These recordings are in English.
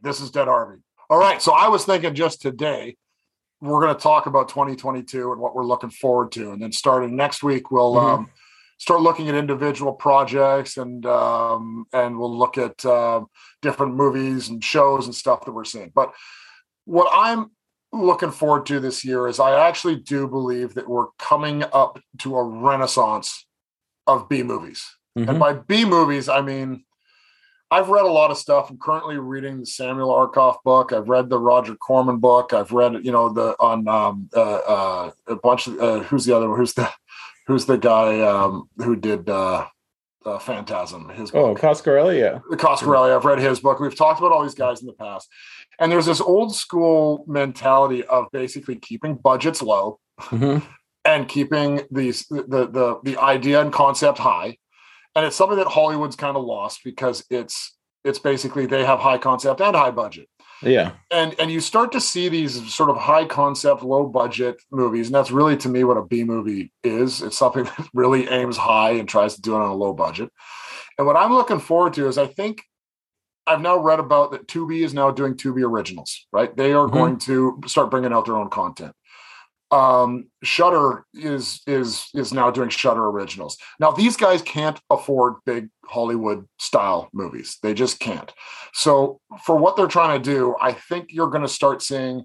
This is Dead Harvey. All right. So I was thinking just today, we're going to talk about 2022 and what we're looking forward to. And then starting next week, we'll Mhm. um, start looking at individual projects and um, and we'll look at uh, different movies and shows and stuff that we're seeing. But what I'm looking forward to this year is I actually do believe that we're coming up to a renaissance of B movies. And Mhm. by B movies, I mean I've read a lot of stuff. I'm currently reading the Samuel Arkoff book. I've read the Roger Corman book. I've read, you know, the on um, uh, uh, a bunch of uh, who's the other one? Who's the who's the guy um, who did uh, uh, Phantasm? His Oh, book. Coscarelli, yeah. the Coscarelli. I've read his book. We've talked about all these guys in the past, and there's this old school mentality of basically keeping budgets low Mhm. and keeping these the the the idea and concept high and it's something that hollywood's kind of lost because it's it's basically they have high concept and high budget. Yeah. and and you start to see these sort of high concept low budget movies and that's really to me what a b movie is. It's something that really aims high and tries to do it on a low budget. And what i'm looking forward to is i think i've now read about that tubi is now doing tubi originals right? They are Mhm. going to start bringing out their own content um shudder is is is now doing shudder originals. Now these guys can't afford big hollywood style movies. They just can't. So for what they're trying to do i think you're going to start seeing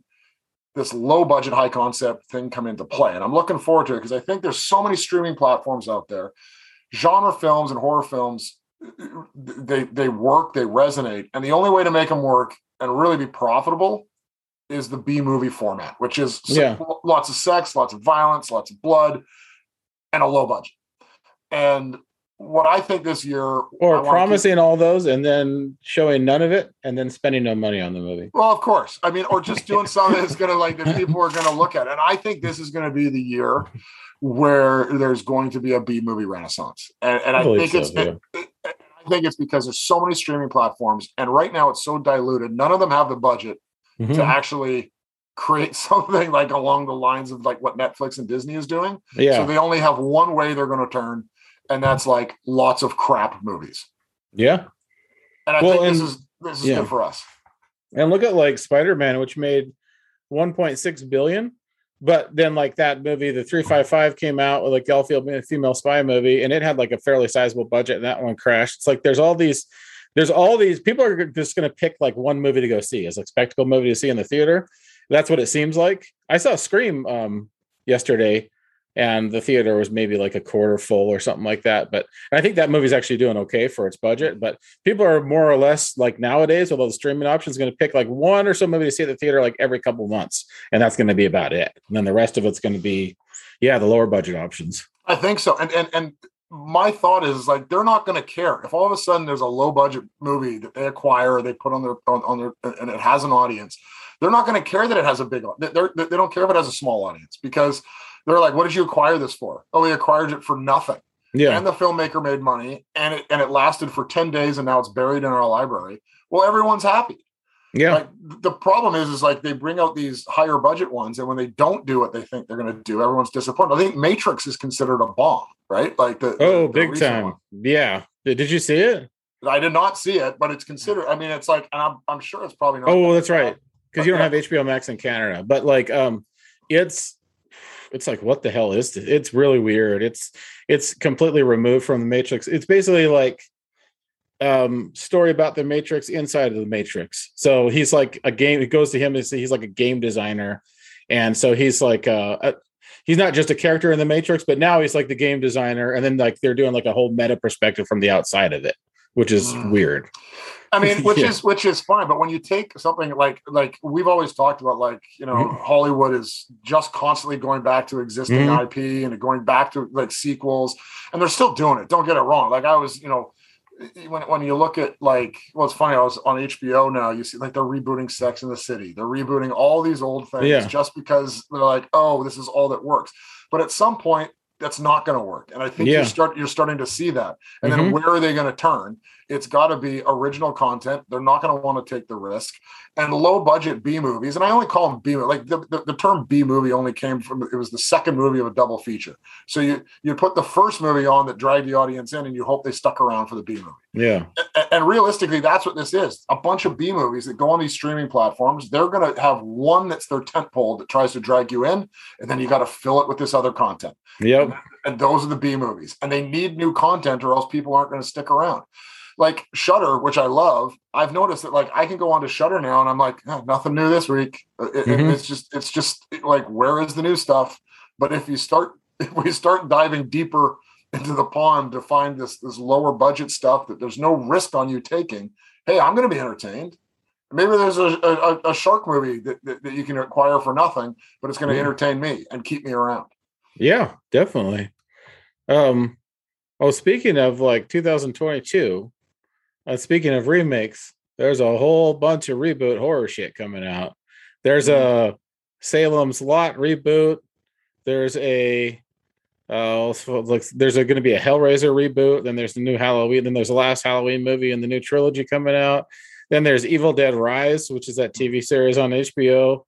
this low budget high concept thing come into play and i'm looking forward to it because i think there's so many streaming platforms out there. Genre films and horror films they they work they resonate and the only way to make them work and really be profitable is the B movie format, which is Yeah. lots of sex, lots of violence, lots of blood, and a low budget. And what I think this year, Or wanna keep- promising all those and then showing none of it and then spending no money on the movie. well, of course, I mean, or just doing something that's going to like that people are going to look at. And I think this is going to be the year where there's going to be a B movie renaissance. And, and I, believe think so, it's. I think it's because there's so many streaming platforms, and right now it's so diluted. None of them have the budget Mhm. to actually create something like along the lines of like what Netflix and Disney is doing. So they only have one way they're going to turn, and that's like lots of crap movies. Yeah. And I Well, think this is this is yeah. good for us. And look at like Spider-Man, which made 1.6 billion. But then like that movie, the 355 came out with like Garfield being a female spy movie, and it had like a fairly sizable budget, and that one crashed. It's like there's all these, there's all these people are just gonna pick like one movie to go see as like spectacle movie to see in the theater. That's what it seems like. I saw Scream um yesterday, and the theater was maybe like a quarter full or something like that. But I think that movie's actually doing okay for its budget. But people are more or less like nowadays all the streaming options going to pick like one or so movie to see at the theater like every couple months and that's going to be about it and then the rest of it's going to be yeah the lower budget options I think so. And and and my thought is like they're not going to care if all of a sudden there's a low budget movie that they acquire they put on their on, on their and it has an audience. They're not going to care that it has a big. They're, they they don't care if it has a small audience because they're like, what did you acquire this for? Oh, we acquired it for nothing. yeah and the filmmaker made money and it and it lasted for 10 days and now it's buried in our library well everyone's happy yeah. Like the problem is is like they bring out these higher budget ones and when they don't do what they think they're going to do everyone's disappointed. I think matrix is considered a bomb right? Like the oh the- the big time. one. yeah. Did, you see it? I did not see it but it's considered i mean it's like and i'm, I'm sure it's probably not oh that that's right. because you don't Yeah. have hbo max in canada but like um it's it's like what the hell is this it's really weird. It's it's completely removed from the matrix. It's basically like um story about the matrix inside of the matrix so he's like a game it goes to him and he's like a game designer and so he's like uh a, he's not just a character in the matrix but now he's like the game designer and then like they're doing like a whole meta perspective from the outside of it which is Mm. weird I mean, which Yeah. is which is fine, but when you take something like like we've always talked about, like you know, Mhm. Hollywood is just constantly going back to existing Mhm. IP and going back to like sequels, and they're still doing it. Don't get it wrong. Like I was, you know, when when you look at like, well, it's funny. I was on HBO now. You see, like they're rebooting Sex in the City. They're rebooting all these old things Yeah. just because they're like, oh, this is all that works. But at some point, that's not going to work. And I think Yeah. you start you're starting to see that. And Mhm. then where are they going to turn? It's got to be original content. They're not going to want to take the risk. And low budget B movies, and I only call them B movies, like the, the, the term B movie only came from it was the second movie of a double feature. So you you put the first movie on that dragged the audience in, and you hope they stuck around for the B movie. Yeah. And, and realistically, that's what this is a bunch of B movies that go on these streaming platforms. They're going to have one that's their tent pole that tries to drag you in, and then you got to fill it with this other content. Yep. And those are the B movies. And they need new content or else people aren't going to stick around. Like Shudder, which I love, I've noticed that like I can go on to Shudder now and I'm like, oh, nothing new this week. It, Mhm. It's just it's just like where is the new stuff? But if you start if we start diving deeper into the pond to find this this lower budget stuff that there's no risk on you taking, hey, I'm going to be entertained. Maybe there's a, a, a shark movie that, that, that you can acquire for nothing, but it's going to Yeah. entertain me and keep me around. Yeah, definitely. Um, oh, speaking of like 2022, uh, speaking of remakes, there's a whole bunch of reboot horror shit coming out. There's a Salem's Lot reboot. There's a uh, like there's going to be a Hellraiser reboot. Then there's the new Halloween. Then there's the last Halloween movie and the new trilogy coming out. Then there's Evil Dead Rise, which is that TV series on HBO.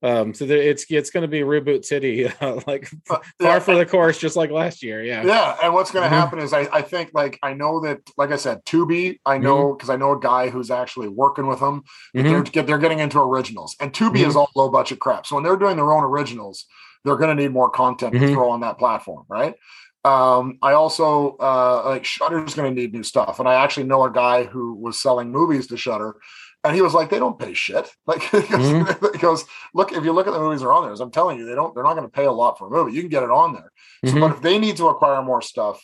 Um, so there, it's it's going to be reboot city, like But, far for the course, just like last year. Yeah. Yeah, and what's going to Mhm. happen is I, I think like I know that like I said, Tubi, I know because I know a guy who's actually working with them. Mhm. They're get they're getting into originals, and Tubi is all low budget crap. So when they're doing their own originals, they're going to need more content to Mhm. throw on that platform, right? Um, I also uh, like Shudder's going to need new stuff, and I actually know a guy who was selling movies to Shudder, and he was like, "They don't pay shit." Like he goes, Mhm. he goes, "Look, if you look at the movies that are on there, as I'm telling you, they don't. They're not going to pay a lot for a movie. You can get it on there." So, Mhm. but if they need to acquire more stuff,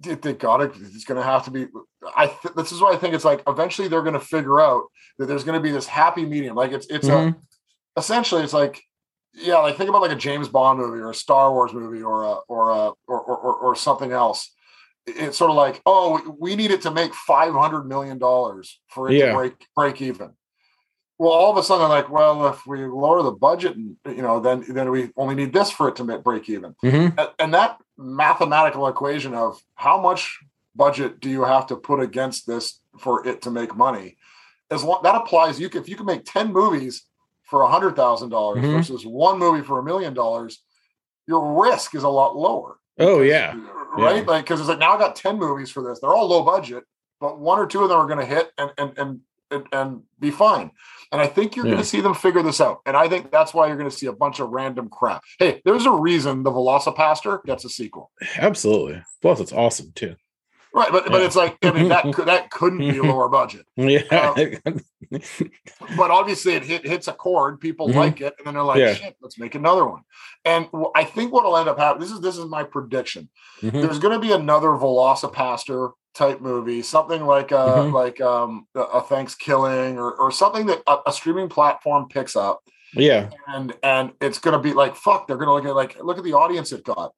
they, got to. It's going to have to be. I. Th- this is why I think it's like eventually they're going to figure out that there's going to be this happy medium. Like it's it's Mhm. a essentially it's like yeah, like think about like a James Bond movie or a Star Wars movie or a or a or or, or, or something else. It's sort of like oh, we- need it to make five hundred million dollars for it Yeah. to break break even. Well, all of a sudden, like, well, if we lower the budget, and you know, then then we only need this for it to make break even Mhm. and- that mathematical equation of how much budget do you have to put against this for it to make money as long that applies you can if you can make 10 movies for a hundred thousand dollars Mhm. versus one movie for a million dollars your risk is a lot lower Oh yeah. right Yeah. like because it's like now i got 10 movies for this they're all low budget but one or two of them are going to hit and and and and, and be fine and i think you're going to see them figure this out and i think that's why you're going to see a bunch of random crap hey there's a reason the velocipastor gets a sequel Absolutely. Plus, it's awesome too. Right, but but it's like I mean that that couldn't be a lower budget. Yeah. But obviously it hit, hits a chord. People Mhm. like it, and then they're like, Yeah. "Shit, let's make another one." And I think what'll end up happening. This is this is my prediction. Mhm. There's going to be another VelociPastor type movie, something like a Mhm. like um a, a Thanksgiving or or something that a, a streaming platform picks up, Yeah. and and it's going to be like, "Fuck!" They're going to look at like look at the audience it got.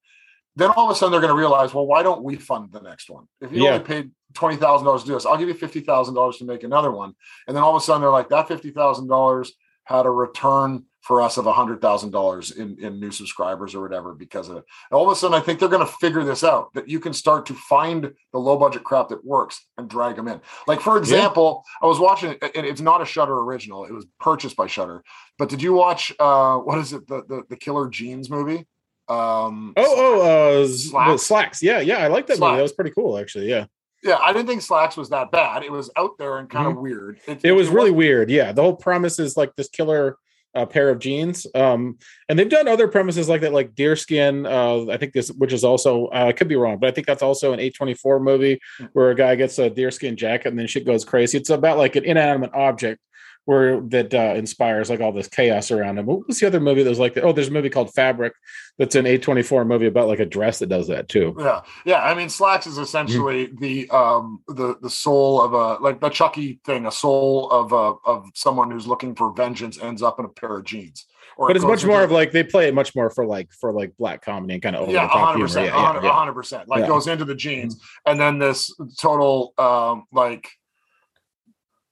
Then all of a sudden they're going to realize, well, why don't we fund the next one? If you Yeah. only paid twenty thousand dollars to do this, I'll give you fifty thousand dollars to make another one. And then all of a sudden they're like, that fifty thousand dollars had a return for us of a hundred thousand dollars in in new subscribers or whatever because of it. And all of a sudden, I think they're going to figure this out that you can start to find the low budget crap that works and drag them in. Like for example, I was watching it, and it's not a Shudder original; it was purchased by Shudder. But did you watch uh what is it the the, the Killer Jeans movie? Um, Oh, oh, uh, slaxx. Slaxx. slaxx. Yeah, yeah, I like that movie. That was pretty cool, actually. Yeah, yeah, I didn't think Slaxx was that bad. It was out there and kind of weird. Mm-hmm. it was really weird. Yeah, the whole premise is like this killer uh, pair of jeans. Um, and they've done other premises like that, like Deerskin. Uh, I think this, which is also, uh, I could be wrong, but I think that's also an A24 movie where a guy gets a deerskin jacket and then shit goes crazy. It's about like an inanimate object where that uh, inspires like all this chaos around him. What was the other movie that was like that? Oh, there's a movie called Fabric that's an A24 movie about like a dress that does that too. Yeah, yeah. I mean, Slaxx is essentially Mm-hmm. the um the the soul of a like the Chucky thing, a soul of a of someone who's looking for vengeance ends up in a pair of jeans. Or But it's much more of like they play it much more for like for like black comedy and kind of over yeah, the top hundred humor. percent, Yeah, yeah, yeah. hundred percent. Like Yeah. Goes into the jeans, and then this total um like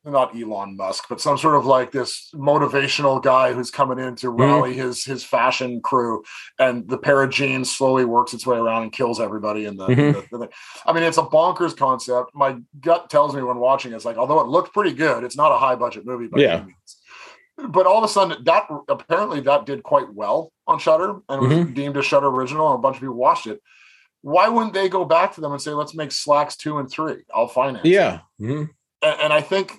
not Elon Musk, but some sort of like this motivational guy who's coming in to Mm-hmm. rally his his fashion crew, and the pair of jeans slowly works its way around and kills everybody in the. Mhm. the- the- I mean, it's a bonkers concept. My gut tells me when watching, it's like although it looked pretty good, it's not a high budget movie by Yeah. any means. But all of a sudden, that apparently that did quite well on Shudder and was Mhm. deemed a Shudder original, and a bunch of people watched it why wouldn't they go back to them and say, let's make Slaxx two and three? I'll finance. Yeah. Mm-hmm. And, and I think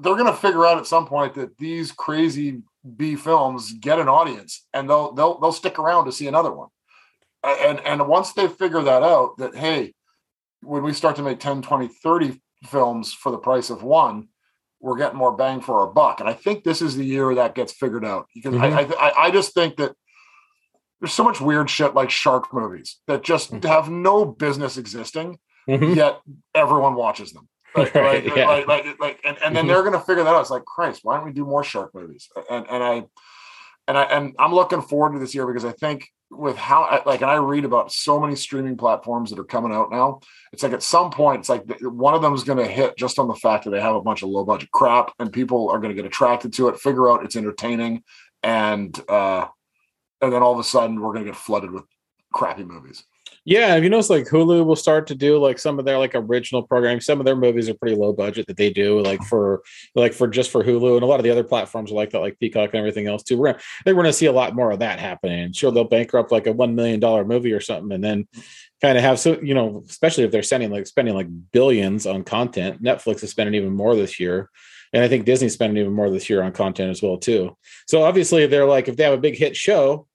they're going to figure out at some point that these crazy B films get an audience and they'll they'll they'll stick around to see another one. And and once they figure that out that hey, when we start to make 10, 20, 30 films for the price of one, we're getting more bang for our buck. And I think this is the year that gets figured out because mm-hmm. I, I I just think that there's so much weird shit like shark movies that just mm-hmm. have no business existing, mm-hmm. yet everyone watches them. Like, right, like, yeah. like, like, like, and, and then mm-hmm. they're gonna figure that out. It's like, Christ, why don't we do more shark movies? And and I and I and I'm looking forward to this year because I think with how like and I read about so many streaming platforms that are coming out now. It's like at some point, it's like one of them is going to hit just on the fact that they have a bunch of low budget crap, and people are going to get attracted to it, figure out it's entertaining, and uh, and then all of a sudden we're going to get flooded with crappy movies. Yeah, have you noticed like Hulu will start to do like some of their like original programming. Some of their movies are pretty low budget that they do like for like for just for Hulu and a lot of the other platforms are like that, like Peacock and everything else too. We're gonna, we're gonna see a lot more of that happening. Sure, they'll bankrupt like a one million dollar movie or something, and then kind of have so you know, especially if they're sending like spending like billions on content. Netflix is spending even more this year. And I think Disney's spending even more this year on content as well too. So obviously they're like if they have a big hit show,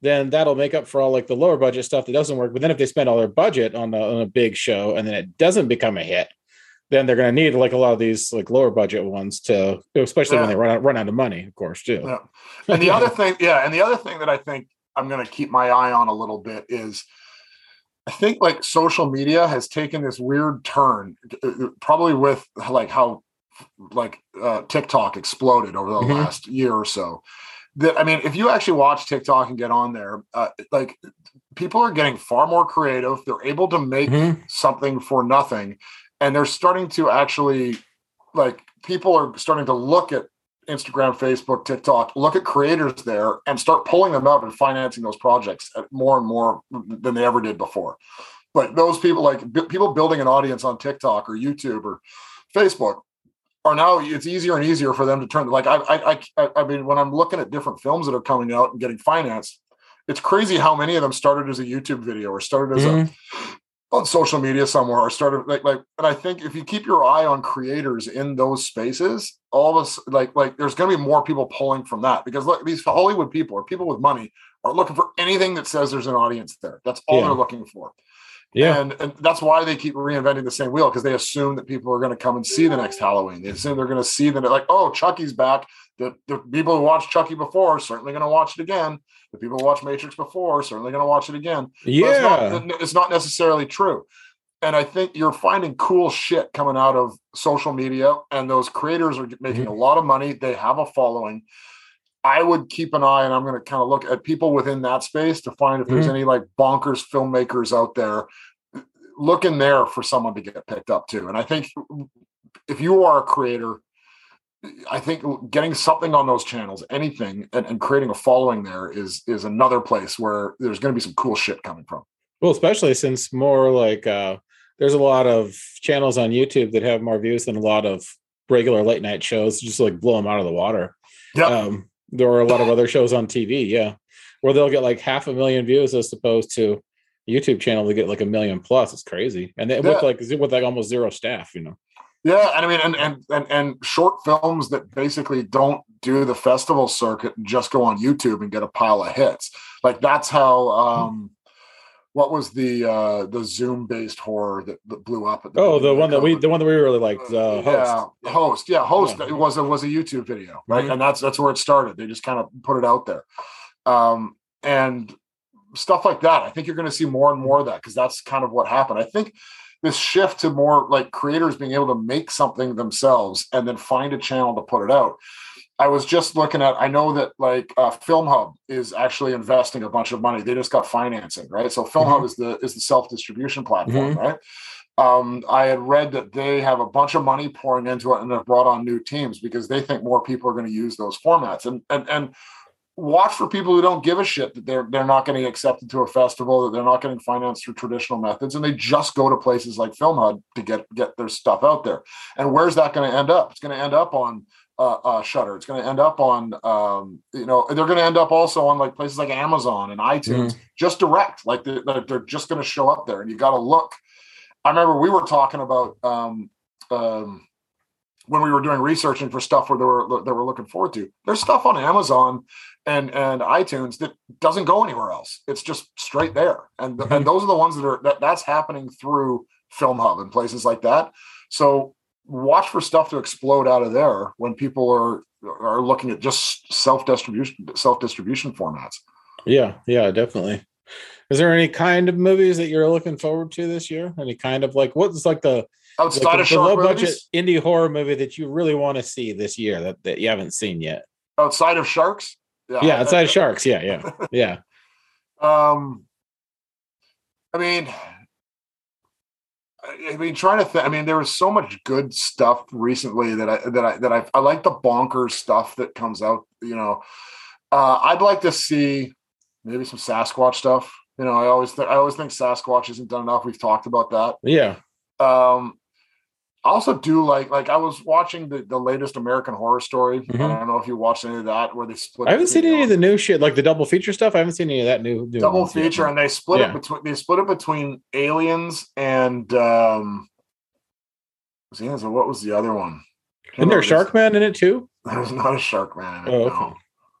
then that'll make up for all like the lower budget stuff that doesn't work. But then if they spend all their budget on, the, on a big show and then it doesn't become a hit, then they're going to need like a lot of these like lower budget ones to, especially yeah. when they run out run out of money, of course, too. Yeah. And the other thing, yeah, and the other thing that I think I'm going to keep my eye on a little bit is. I think like social media has taken this weird turn, uh, uh, probably with like how like uh, TikTok exploded over the mm-hmm. last year or so that I mean, if you actually watch TikTok and get on there, uh, like people are getting far more creative. They're able to make mm-hmm. something for nothing, and they're starting to actually like people are starting to look at Instagram, Facebook, TikTok, look at creators there and start pulling them up and financing those projects more and more than they ever did before. But those people, like b- people building an audience on TikTok or YouTube or Facebook, are now it's easier and easier for them to turn like I, I i i mean when i'm looking at different films that are coming out and getting financed it's crazy how many of them started as a youtube video or started as mm-hmm. a on social media somewhere or started like like and i think if you keep your eye on creators in those spaces all of us like like there's going to be more people pulling from that because look these hollywood people or people with money are looking for anything that says there's an audience there that's all yeah. they're looking for yeah. And, and that's why they keep reinventing the same wheel because they assume that people are going to come and see the next Halloween. They assume they're going to see them like, oh, Chucky's back. The, the people who watched Chucky before are certainly going to watch it again. The people who watched Matrix before are certainly going to watch it again. Yeah. It's not, it's not necessarily true. And I think you're finding cool shit coming out of social media, and those creators are making mm-hmm. a lot of money. They have a following. I would keep an eye and I'm going to kind of look at people within that space to find if there's mm-hmm. any like bonkers filmmakers out there. Look in there for someone to get picked up too. And I think if you are a creator, I think getting something on those channels, anything, and, and creating a following there is is another place where there's going to be some cool shit coming from. Well, especially since more like uh, there's a lot of channels on YouTube that have more views than a lot of regular late night shows. Just like blow them out of the water. Yeah. Um, there are a lot of other shows on TV, yeah, where they'll get like half a million views as opposed to YouTube channel to get like a million plus. It's crazy, and it yeah. with like with like almost zero staff, you know. Yeah, and I mean, and and and and short films that basically don't do the festival circuit and just go on YouTube and get a pile of hits. Like that's how um what was the uh the zoom based horror that, that blew up at the oh the one that we the one that we really liked uh host yeah, host. yeah host yeah. it was it was a youtube video right? Mm-hmm. and that's that's where it started. They just kind of put it out there. Um and stuff like that. I think you're going to see more and more of that because that's kind of what happened. I think this shift to more like creators being able to make something themselves and then find a channel to put it out I was just looking at. I know that like uh, Film Hub is actually investing a bunch of money. They just got financing, right? So Film mm-hmm. Hub is the is the self distribution platform, mm-hmm. right? Um, I had read that they have a bunch of money pouring into it and have brought on new teams because they think more people are going to use those formats. And and and watch for people who don't give a shit that they're they're not getting accepted to a festival, that they're not getting financed through traditional methods, and they just go to places like Film Hub to get get their stuff out there. And where's that going to end up? It's going to end up on uh, uh Shudder. It's going to end up on, um, you know, they're going to end up also on like places like Amazon and iTunes, Mm-hmm. just direct. Like they're, they're just going to show up there, and you got to look. I remember we were talking about um, um, when we were doing researching for stuff where they were that we're looking forward to. There's stuff on Amazon and and iTunes that doesn't go anywhere else. It's just straight there, and Mhm. and those are the ones that are that that's happening through Film Hub and places like that. So watch for stuff to explode out of there when people are are looking at just self distribution self distribution formats. Yeah, yeah, definitely. Is there any kind of movies that you're looking forward to this year? Any kind of like what's like the Outside like of the low movies, budget indie horror movie that you really want to see this year that, that you haven't seen yet? outside of sharks, Yeah, outside of sharks. Yeah, yeah, yeah. Um, I mean, I mean, trying to think. I mean, there was so much good stuff recently that I that I that I I like the bonkers stuff that comes out. You know, uh, I'd like to see maybe some Sasquatch stuff. You know, I always th- I always think Sasquatch isn't done enough. We've talked about that. Yeah. Um, I also do like like I was watching the, the latest American Horror Story. Mhm. I don't know if you watched any of that where they split. I haven't seen any of the new shit, like the double feature stuff. I haven't seen any of that new, new double ones yet. feature, and they split Yeah. it between they split it between Aliens and um. Aliens, what was the other one? Isn't there a Shark Man in it too? There's not a Shark Man. In it, Oh, no.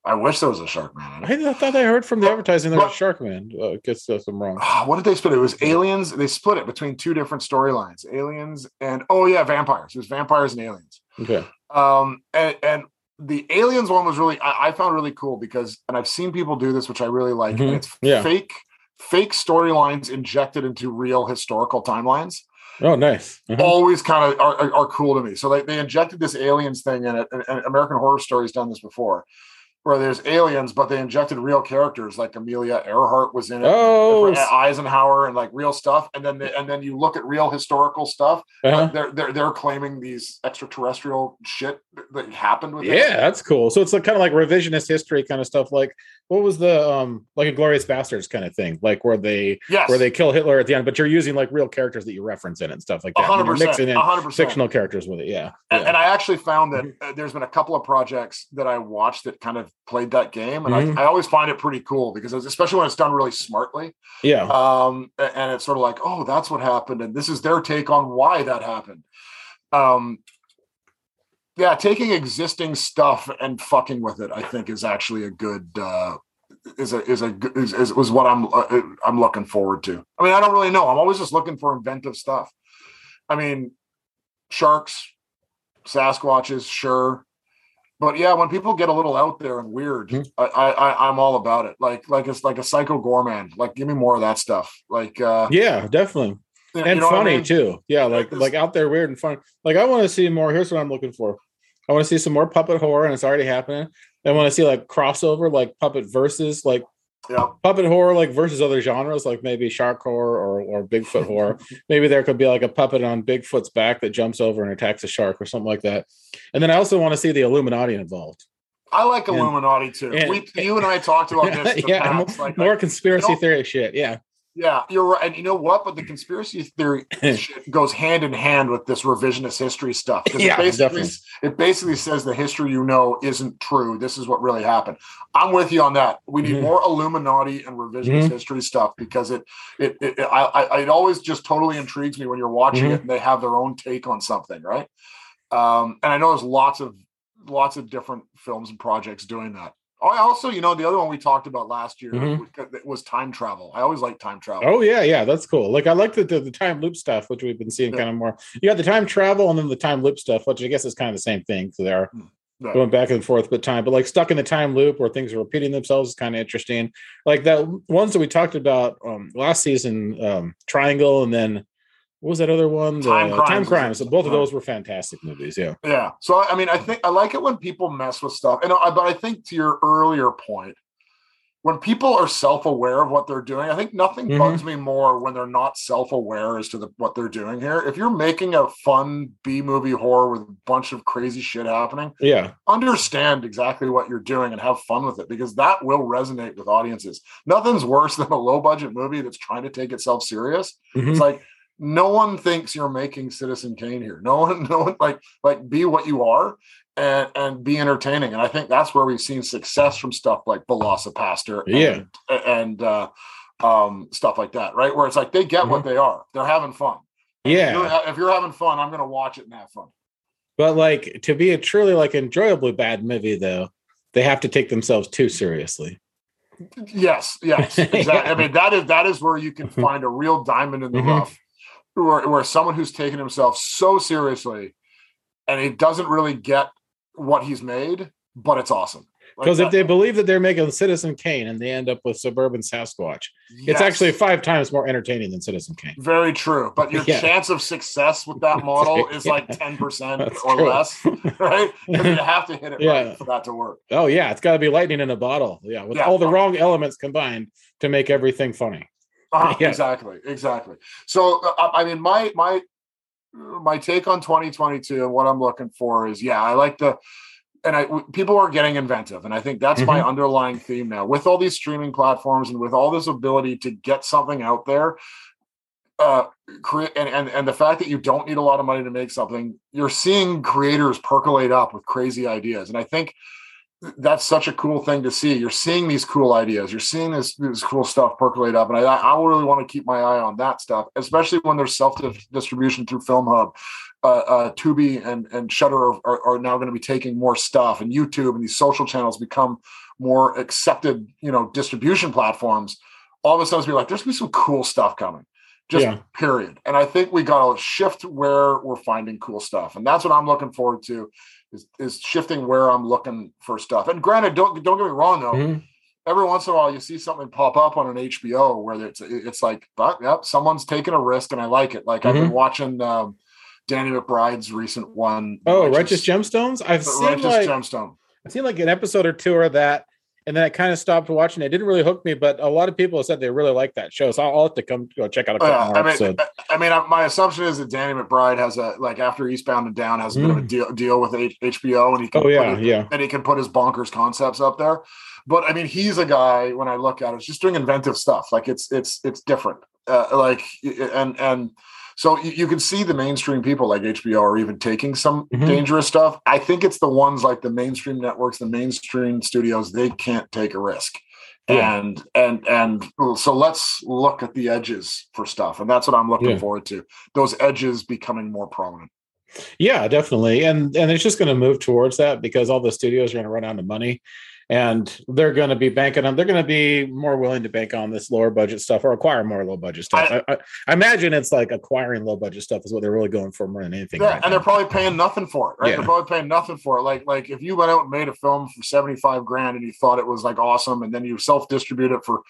I wish there was a Shark Man. I thought I heard from the advertising there was Shark Man. Uh, I guess that's I'm wrong. Ah, what did they split? It was Aliens. They split it between two different storylines: Aliens and oh yeah, vampires. It was vampires and aliens. Okay. um and and the aliens one was really I, I found really cool because and i've seen people do this which i really like Mhm. and it's Yeah. fake fake storylines injected into real historical timelines Oh, nice. Uh-huh. always kind of are, are, are cool to me so they, they injected this aliens thing in it and, and american horror story's done this before where there's aliens but they injected real characters like amelia earhart was in it Oh, eisenhower and like real stuff and then they, and then you look at real historical stuff uh-huh. they're they're they're claiming these extraterrestrial shit that happened with it. Yeah, that's cool. So it's like kind of like revisionist history kind of stuff. Like what was the um like a Glorious Bastards kind of thing, like where they Yes. where they kill Hitler at the end, but you're using like real characters that you reference in it and stuff like that. hundred and You're mixing in hundred percent. fictional characters with it. Yeah. And, yeah. and I actually found that uh, there's been a couple of projects that I watched that kind of played that game, and Mhm. I, I always find it pretty cool because especially when it's done really smartly. yeah. Um, and it's sort of like, oh, that's what happened, and this is their take on why that happened. Um, yeah, taking existing stuff and fucking with it, I think, is actually a good. Uh, is a is a good- is, is was what I'm uh, I'm looking forward to. I mean, I don't really know. I'm always just looking for inventive stuff. I mean, sharks, Sasquatches, sure, but yeah, when people get a little out there and weird, Mhm. I, I I I'm all about it. Like like it's like a psycho goreman. Like give me more of that stuff. Like uh, yeah, definitely. you And know what I funny mean? too. Yeah, like like out there weird and fun. Like I want to see more. Here's what I'm looking for. I want to see some more puppet horror, and it's already happening. I want to see like crossover, like puppet versus like Yeah, puppet horror like versus other genres like maybe shark horror or, or bigfoot horror maybe there could be like a puppet on bigfoot's back that jumps over and attacks a shark or something like that and then i also want to see the illuminati involved I like And- Illuminati too. and- we, you and I talked about this. yeah past. more, Like, more like, conspiracy theory shit yeah yeah, you're right. And you know what? But the conspiracy theory shit goes hand in hand with this revisionist history stuff. Yeah, it basically, definitely. it basically says the history you know isn't true. This is what really happened. I'm with you on that. We need Mhm. more Illuminati and revisionist Mhm. history stuff because it it, it, I, I it always just totally intrigues me when you're watching Mhm. it and they have their own take on something, right? Um, and I know there's lots of lots of different films and projects doing that. Oh, I also, you know, the other one we talked about last year Mhm. was, time travel. I always like time travel. oh yeah yeah that's cool like i like the, the, the time loop stuff which we've been seeing Yeah. kind of more you got the time travel and then the time loop stuff which i guess is kind of the same thing so they're Yeah. going back and forth but time but like stuck in the time loop where things are repeating themselves is kind of interesting like that ones that we talked about um last season um triangle and then what was that other one The Time Crimes time crimes both of those were fantastic movies yeah Yeah. So I mean, I think I like it when people mess with stuff. And I, but I think to your earlier point, when people are self-aware of what they're doing, I think nothing Mhm. bugs me more when they're not self-aware as to the, what they're doing here. If you're making a fun B movie horror with a bunch of crazy shit happening, yeah understand exactly what you're doing and have fun with it because that will resonate with audiences. Nothing's worse than a low budget movie that's trying to take itself serious. Mhm. It's like no one thinks you're making Citizen Kane here. No one, no one like like be what you are and and be entertaining. And I think that's where we've seen success from stuff like VelociPastor Yeah. and, and uh, um, stuff like that, right? Where it's like they get what they are. They're having fun. If Yeah. you're, if you're having fun, I'm going to watch it and have fun. But like to be a truly like enjoyably bad movie though, they have to take themselves too seriously. Yes, yes, exactly. I mean, that is that is where you can find a real diamond in the Mhm. rough, where, where someone who's taken himself so seriously, and he doesn't really get what he's made, but it's awesome. Like Because if they believe that they're making Citizen Kane and they end up with Suburban Sasquatch, it's actually five times more entertaining than Citizen Kane. very true. But your Yeah. chance of success with that model is like ten percent That's or true. less, right? Because you have to hit it Yeah. right for that to work. Oh yeah, it's got to be lightning in a bottle. Yeah, with Yeah. all the wrong elements combined to make everything funny. Uh, Yeah. Exactly, exactly. So uh, I mean, my my my take on 2022 and what I'm looking for is, yeah, I like the, and I w- people are getting inventive, and I think that's my Mm-hmm. underlying theme now. With all these streaming platforms and with all this ability to get something out there, uh, create and, and and the fact that you don't need a lot of money to make something, you're seeing creators percolate up with crazy ideas, and I think that's such a cool thing to see. You're seeing these cool ideas. You're seeing this this cool stuff percolate up, and I I really want to keep my eye on that stuff, especially when there's self distribution through Film Hub. Uh, uh, Tubi and and Shudder are, are, are now going to be taking more stuff, and YouTube and these social channels become more accepted, you know, distribution platforms. All of a sudden, it's be like, there's gonna be some cool stuff coming. Just Yeah. period. And I think we got to shift where we're finding cool stuff, and that's what I'm looking forward to is, is shifting where I'm looking for stuff. And granted, don't don't get me wrong though. Mhm. Every once in a while, you see something pop up on an HBO where it's it's like, but yep, someone's taking a risk, and I like it. Like I've been watching um, Danny McBride's recent one. Oh, which Righteous Gemstones. I've seen Righteous like Gemstone. I've seen like an episode or two of that, and then I kind of stopped watching. It didn't really hook me, but a lot of people said they really like that show, so I'll, I'll have to come go check out a couple yeah, more I mean, episodes. I mean, uh, my assumption is that Danny McBride has a like after Eastbound and Down has a bit of a deal, deal with H- HBO, and he can. Oh yeah, put yeah. and he can put his bonkers concepts up there. But I mean, he's a guy when I look at it, just doing inventive stuff. Like it's it's it's different. Uh, like and and so you, you can see the mainstream people like HBO are even taking some Mhm. dangerous stuff. I think it's the ones like the mainstream networks, the mainstream studios. They can't take a risk. Yeah. And and and so let's look at the edges for stuff, and that's what I'm looking Yeah. forward to. Those edges becoming more prominent. Yeah, definitely. And and it's just going to move towards that because all the studios are going to run out of money and they're going to be banking on they're going to be more willing to bank on this lower budget stuff or acquire more low budget stuff. I, I, I imagine it's like acquiring low budget stuff is what they're really going for more than anything. Yeah, right and now. they're probably paying nothing for it, right? Yeah. They're probably paying nothing for it. Like, like if you went out and made a film for seventy five grand and you thought it was like awesome, and then you self distribute it for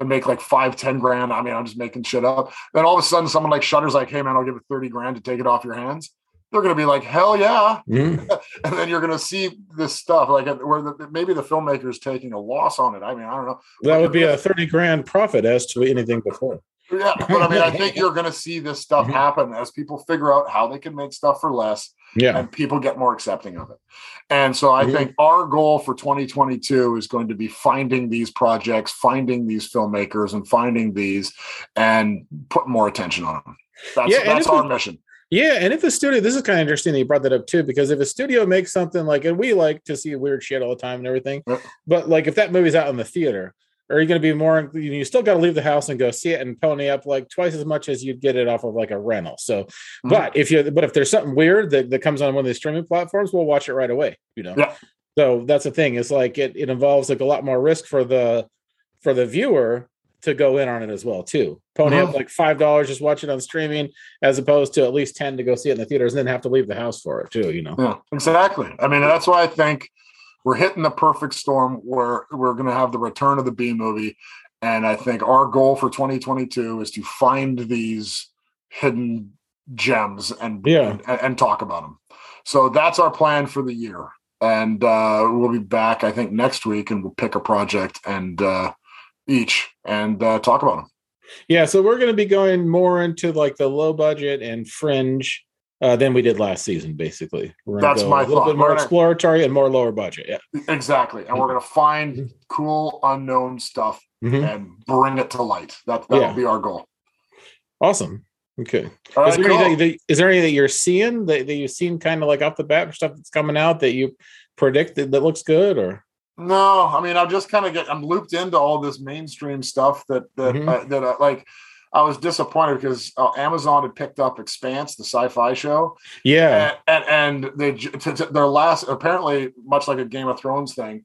and make like five, ten grand. I mean, I'm just making shit up. Then all of a sudden, someone like Shudder's like, "Hey, man, I'll give it thirty grand to take it off your hands." They're going to be like, "Hell yeah!" Mhm. And then you're going to see this stuff like where the, maybe the filmmaker is taking a loss on it. I mean, I don't know. That would be a 30 grand profit as to anything before. Yeah, but I mean, I think you're going to see this stuff Mhm. happen as people figure out how they can make stuff for less Yeah. and people get more accepting of it. And so I Mhm. think our goal for 2022 is going to be finding these projects, finding these filmmakers, and finding these and putting more attention on them. That's, Yeah, that's our mission. Yeah, and if the studio, this is kind of interesting that you brought that up too, because if a studio makes something like, and we like to see weird shit all the time and everything, but like if that movie's out in the theater, are you going to be more? You still got to leave the house and go see it and pony up like twice as much as you'd get it off of like a rental. So, Mm-hmm. but if you, but if there's something weird that, that comes on one of these streaming platforms, we'll watch it right away. You know. Yeah. So that's the thing. It's like it, it involves like a lot more risk for the for the viewer to go in on it as well too. Pony Mhm. up like five dollars, just watch it on streaming, as opposed to at least ten to go see it in the theaters, and then have to leave the house for it too. You know. Yeah, exactly. I mean, that's why I think we're hitting the perfect storm where we're going to have the return of the B movie. And I think our goal for 2022 is to find these hidden gems and Yeah. and, and talk about them. So that's our plan for the year. And uh, we'll be back, I think, next week, and we'll pick a project and uh, each and uh, talk about them. Yeah, so we're going to be going more into like the low budget and fringe uh, than we did last season. Basically, That's my a little thought. bit more gonna- exploratory and more lower budget. Yeah. Exactly. And we're going to find cool, unknown stuff Mhm. and bring it to light. That that'll Yeah. be our goal. Awesome. Okay. Is, there cool. any that, is there any that you're seeing that, that you've seen kind of like off the bat stuff that's coming out that you predicted that looks good or? No, I mean, I'm just kind of get I'm looped into all this mainstream stuff that that Mhm. uh, that uh, like I was disappointed because uh, Amazon had picked up Expanse, the sci-fi show, Yeah. and and, and they to, to their last apparently much like a Game of Thrones thing.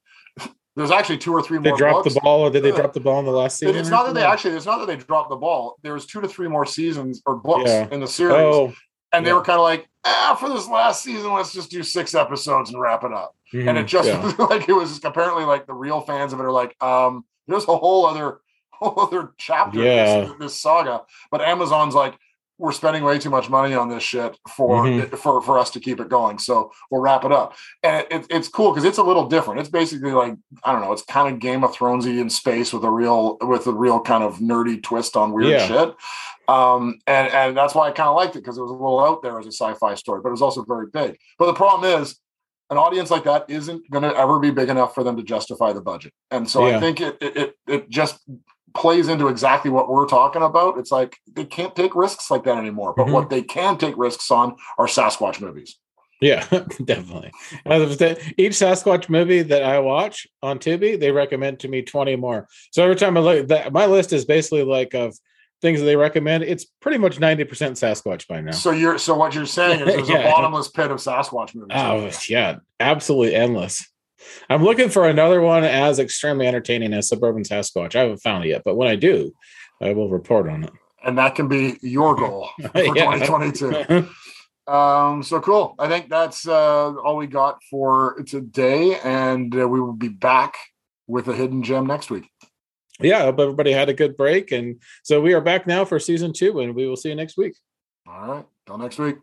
There's actually two or three They more. They dropped books. the ball or did they drop the ball in the last season? It's not that they actually. It's not that they dropped the ball. There was two to three more seasons or books Yeah. in the series, Oh, and they were kind of like, ah, for this last season, let's just do six episodes and wrap it up. And mhm, it just yeah. like it was apparently like the real fans of it are like um there's a whole other whole other chapter Yeah. this, this saga but amazon's like we're spending way too much money on this shit for Mhm. for for us to keep it going so we'll wrap it up and it, it's cool because it's a little different it's basically like i don't know it's kind of game of thronesy in space with a real with a real kind of nerdy twist on weird Yeah. shit um and and that's why i kind of liked it because it was a little out there as a sci-fi story but it was also very big but the problem is an audience like that isn't going to ever be big enough for them to justify the budget. And so Yeah. I think it, it it just plays into exactly what we're talking about. It's like they can't take risks like that anymore. But Mhm. what they can take risks on are Sasquatch movies. Yeah, definitely. As of the- Each Sasquatch movie that I watch on Tubi, they recommend to me 20 more. So every time I look, that my list is basically like of things that they recommend. It's pretty much 90% Sasquatch by now. So you're so what you're saying is there's Yeah. a bottomless pit of Sasquatch movies. Oh, yeah, absolutely endless. I'm looking for another one as extremely entertaining as Suburban Sasquatch. I haven't found it yet, but when I do, I will report on it. And that can be your goal for 2022. Um, so cool. I think that's uh, all we got for today, and uh, we will be back with a hidden gem next week. Yeah, I hope everybody had a good break. And so we are back now for season two, and we will see you next week. All right. Till next week.